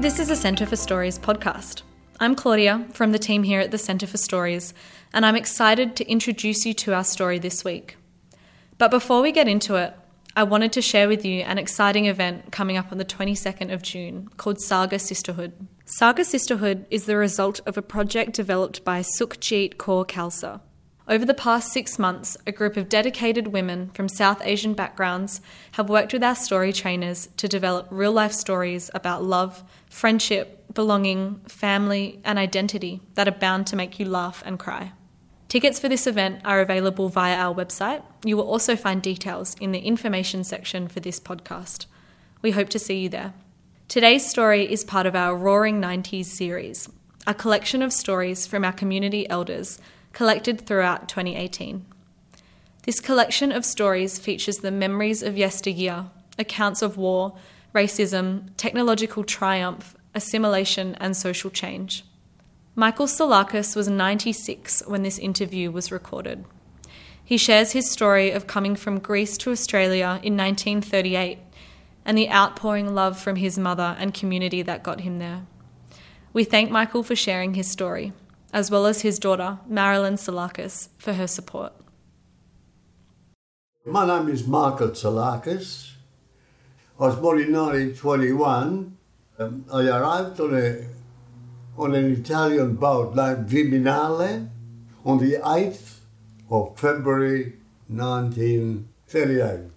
This is a Centre for Stories podcast. I'm Claudia from the team here at the Centre for Stories, and I'm excited to introduce you to our story this week. But before we get into it, I wanted to share with you an exciting event coming up on the 22nd of June called Saga Sisterhood. Saga Sisterhood is the result of a project developed by Sukhjit Kaur Khalsa. Over the past six months, a group of dedicated women from South Asian backgrounds have worked with our story trainers to develop real life stories about love, friendship, belonging, family, and identity that are bound to make you laugh and cry. Tickets for this event are available via our website. You will also find details in the information section for this podcast. We hope to see you there. Today's story is part of our Roaring 90s series, a collection of stories from our community elders collected throughout 2018. This collection of stories features the memories of yesteryear, accounts of war, racism, technological triumph, assimilation, and social change. Michael Psalakis was 96 when this interview was recorded. He shares his story of coming from Greece to Australia in 1938 and the outpouring love from his mother and community that got him there. We thank Michael for sharing his story as well as his daughter, Marilyn Psalakis, for her support. My name is Michael Psalakis. I was born in 1921. Um, I arrived on, a, on an Italian boat named Viminale on the 8th of February 1938.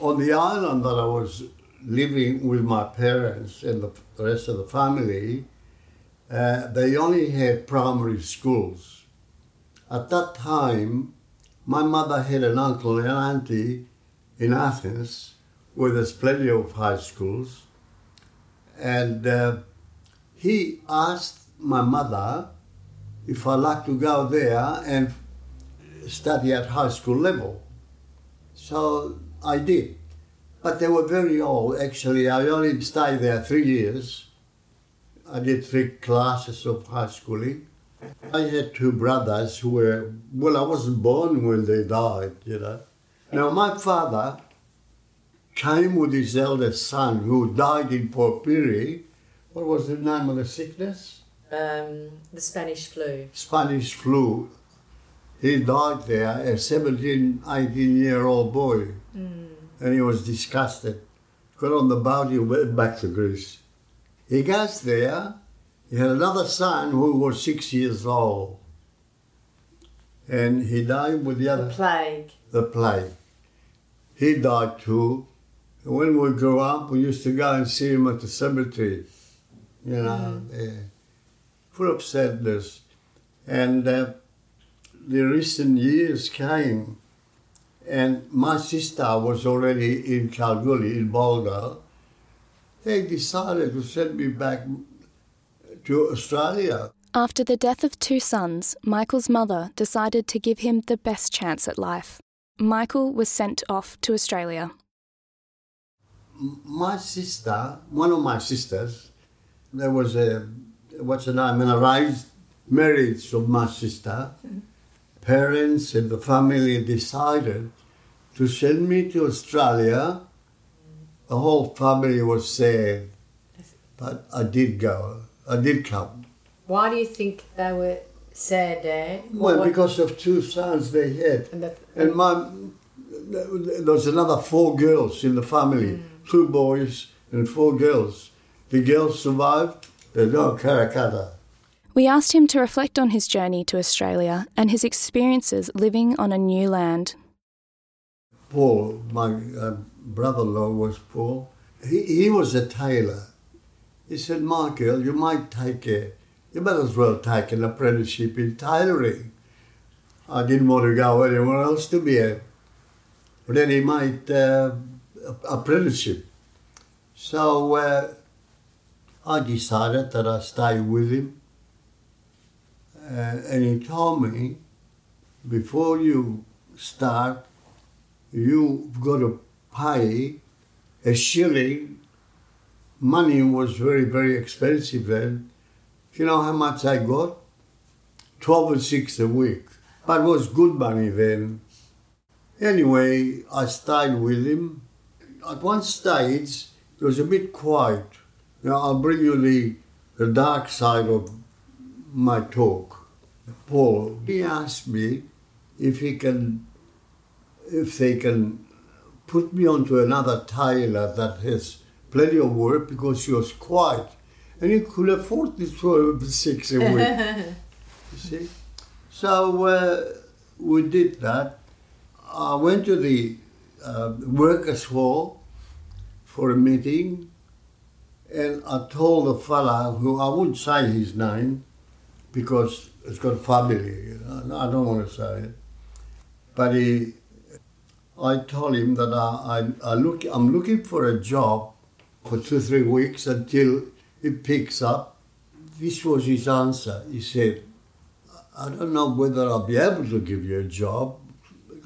On the island that I was living with my parents and the rest of the family, uh, they only had primary schools. At that time, my mother had an uncle and auntie in Athens where there's plenty of high schools. And uh, he asked my mother if I'd like to go there and study at high school level. So I did. But they were very old, actually. I only stayed there three years I did three classes of high schooling. I had two brothers who were, well, I wasn't born when they died, you know. Now, my father came with his eldest son who died in Port Pirie. What was the name of the sickness? Um, the Spanish flu. Spanish flu. He died there, a 17, 18 year old boy. Mm. And he was disgusted. Got on the boat, he went back to Greece. He goes there. He had another son who was six years old. And he died with the other. The plague. The plague. He died too. When we grew up, we used to go and see him at the cemetery. You know, mm. yeah. full of sadness. And uh, the recent years came, and my sister was already in Kalgoorlie, in Bulga they decided to send me back to Australia. After the death of two sons, Michael's mother decided to give him the best chance at life. Michael was sent off to Australia. My sister, one of my sisters, there was a, what's her name, an arranged marriage of my sister. Parents and the family decided to send me to Australia the whole family was sad, but I did go. I did come. Why do you think they were sad, Dad? Well, what? because of two sons they had, and, the, and my there was another four girls in the family, mm. two boys and four girls. The girls survived. They're now Karakata. We asked him to reflect on his journey to Australia and his experiences living on a new land. Paul, my uh, brother-in-law was Paul. He, he was a tailor. He said, Michael, you might take a, you might as well take an apprenticeship in tailoring. I didn't want to go anywhere else to be a ready-made uh, apprenticeship. So uh, I decided that I'd stay with him. Uh, and he told me, before you start, you've got to pay a shilling. Money was very, very expensive then. You know how much I got? 12 and 6 a week. But it was good money then. Anyway, I stayed with him. at one stage, it was a bit quiet. Now, I'll bring you the, the dark side of my talk. Paul, he asked me if he can, if they can put me onto another tailor that has plenty of work because she was quiet. And he could afford this for six a week. you see? So uh, we did that. I went to the uh, workers' hall for a meeting, and I told the fella who I wouldn't say his name because it's got family. You know, I don't want to say it, but he, I told him that I, I, I look, I'm looking for a job for two three weeks until it picks up. This was his answer. He said, I don't know whether I'll be able to give you a job.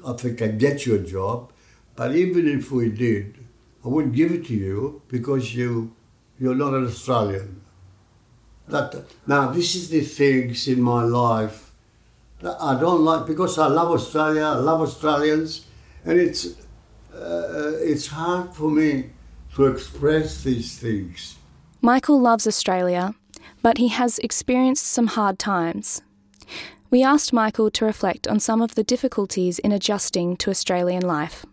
I think I get you a job, but even if we did, I wouldn't give it to you because you you're not an Australian. That now this is the things in my life that I don't like because I love Australia, I love Australians, and it's uh, it's hard for me to express these things. Michael loves Australia, but he has experienced some hard times. We asked Michael to reflect on some of the difficulties in adjusting to Australian life.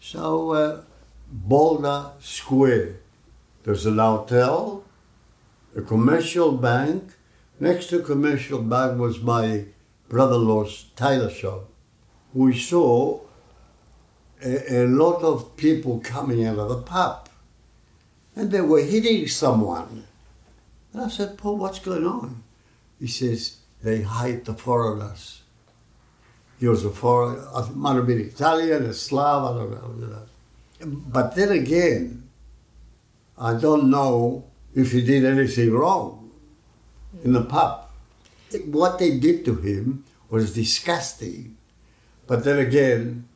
So, uh, Boulder Square, there's an hotel, a commercial bank. Next to commercial bank was my brother-in-law's tailor shop. We saw a, a lot of people coming out of the pub, and they were hitting someone. And I said, Paul, what's going on? He says, they hate the foreigners. He was a foreigner, might have been Italian, a Slav, I don't know. But then again, I don't know if he did anything wrong in the pub. What they did to him was disgusting. But then again,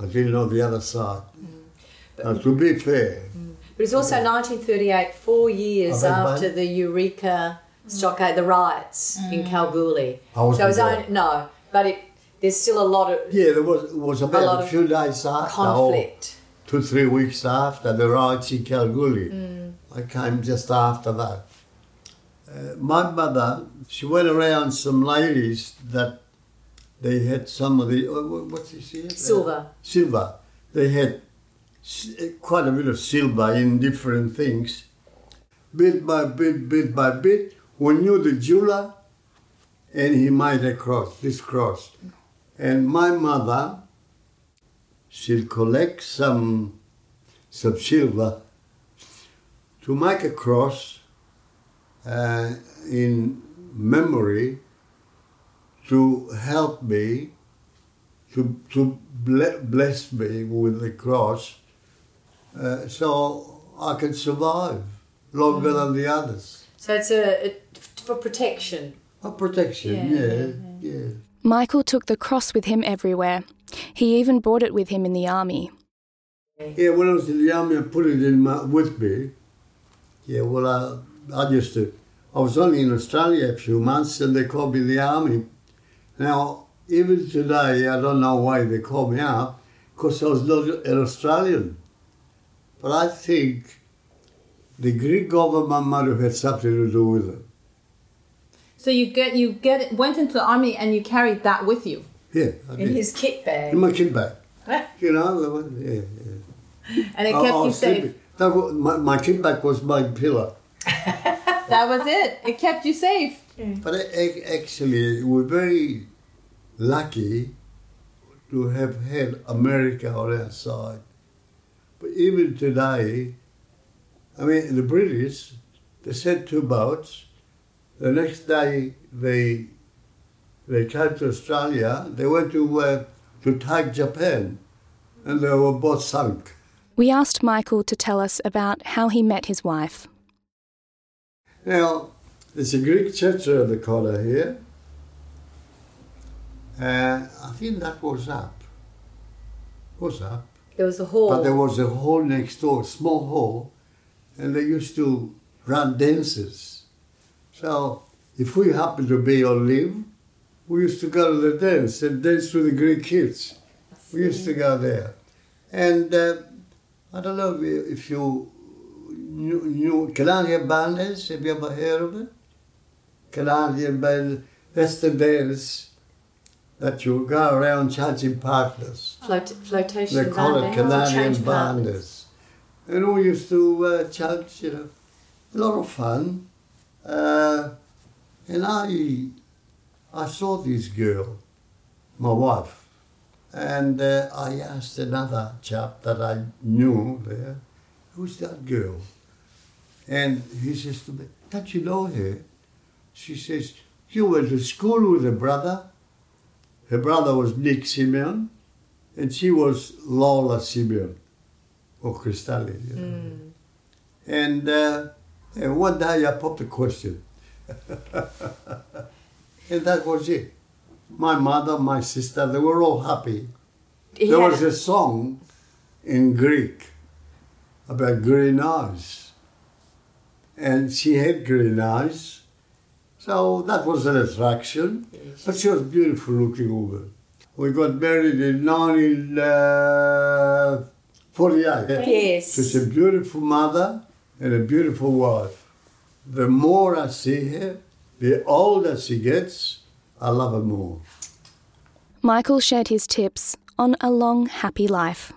I didn't know the other side. Mm-hmm. Now, to be fair, mm-hmm. But it's also 1938, four years after pardon? the Eureka mm. stockade, uh, the riots in mm. Kalgoorlie. I wasn't so it was there. only, no, but it, there's still a lot of yeah, there was, it was lot about a, of few days after, conflict. two, three weeks after the riots in Kalgoorlie. Mm. I came just after that. Uh, my mother, she went around some ladies that they had some of the, uh, what- what's this here? Silver. silver. They had quite a bit of silver in different things. Bit by bit, bit by bit, we knew the jeweler, and he made a cross, this cross. And my mother, she'll collect some, some silver to make a cross uh, in memory to help me to, to bless me with the cross uh, so I can survive longer than the others. So it's a, a for protection. A protection, Yeah, yeah, yeah. Michael took the cross with him everywhere. He even brought it with him in the army. Yeah, when I was in the army, I put it in my, with me. Yeah, well, I, I used to, I was only in Australia a few months and they called me the army. Now, even today, I don't know why they called me up, because I was not an Australian. But I think the Greek government might have had something to do with it. So you get you get went into the army and you carried that with you. Yeah, I In did. his kit bag. in my kit bag. You know, the one- yeah, yeah. And it I- kept I you was safe. sleeping. That was, my, my kit bag was my pillow. That was it. It kept you safe. But a- a- actually, we're very lucky to have had America on our side. But even today, I mean, the British, they sent two boats. The next day, they they came to Australia. They went to uh, to take Japan, and they were both sunk. We asked Michael to tell us about how he met his wife. Now, there's a Greek church around the corner here. Uh, I think that was up. Was up. There was a hall. But there was a hall next door, small hall, and they used to run dances. So if we happened to be on leave, we used to go to the dance and dance with the Greek kids. We used to go there. And uh, I don't know if you knew, knew Canadian bandits. Have you ever heard of it? Canadian band. That's the dance that you go around charging partners. Float, flotation They call it Canadian partners. And we used to uh, charge, you know, a lot of fun. Uh, and I, I saw this girl, my wife, and uh, I asked another chap that I knew there, who's that girl? And he says to me, don't you know her? She says, you went to school with her brother. Her brother was Nick Simeon, and she was Lola Simeon, or Cristalli. You know. And, uh, and one day I popped a question. and that was it. My mother, my sister, they were all happy. He There was a song in Greek about green eyes. And she had green eyes. So that was an attraction. But she was a beautiful looking woman. We got married in 1948. Yes. She's a beautiful mother and a beautiful wife. The more I see her, the older she gets, I love her more. Michael shared his tips on a long, happy life.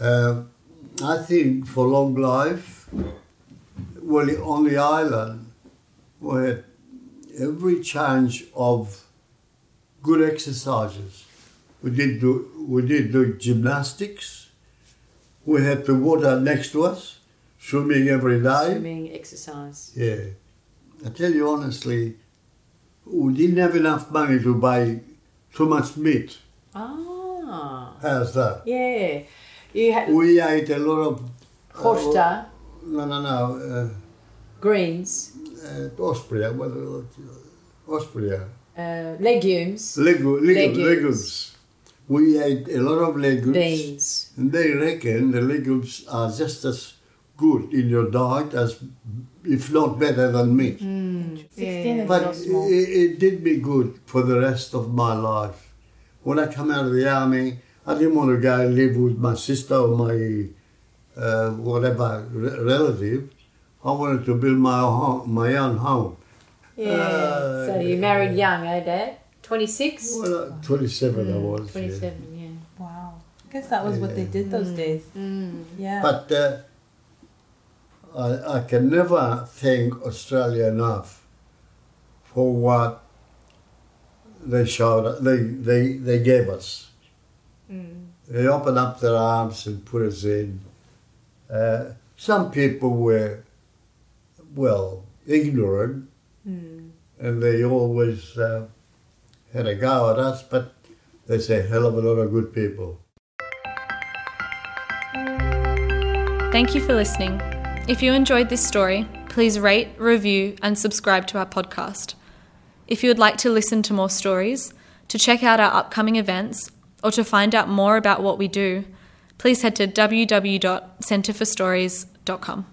Uh, I think for long life, well, on the island, we had every chance of good exercises. We did do we did do gymnastics. We had the water next to us, swimming every day. Swimming, exercise. Yeah, I tell you honestly, we didn't have enough money to buy too much meat. Ah, How's that? yeah. You had We ate a lot of. uh, No, no, no. Uh, greens, uh, Austria, what, what, Austria. uh, legumes, Legu, legu, Legumes. legumes. We ate a lot of legumes. beans. And they reckon the legumes are just as good in your diet as, if not better than meat. Sixteen is But it, it did me good for the rest of my life. When I come out of the army, I didn't want to go and live with my sister or my uh, whatever re- relative. I wanted to build my own home, my own home. Yeah. Uh, so you married young, eh, Dad? 26? Well, uh, 27 I was. 27, yeah. Wow. I guess that was what they did those days. Yeah. But uh, I, I can never thank Australia enough for what they showed, they, they, they gave us. They opened up their arms and put us in. Uh, some people were, well, ignorant, and they always uh, had a go at us, but there's a hell of a lot of good people. Thank you for listening. If you enjoyed this story, please rate, review, and subscribe to our podcast. If you would like to listen to more stories, to check out our upcoming events, or to find out more about what we do, please head to www.centreforstories.com.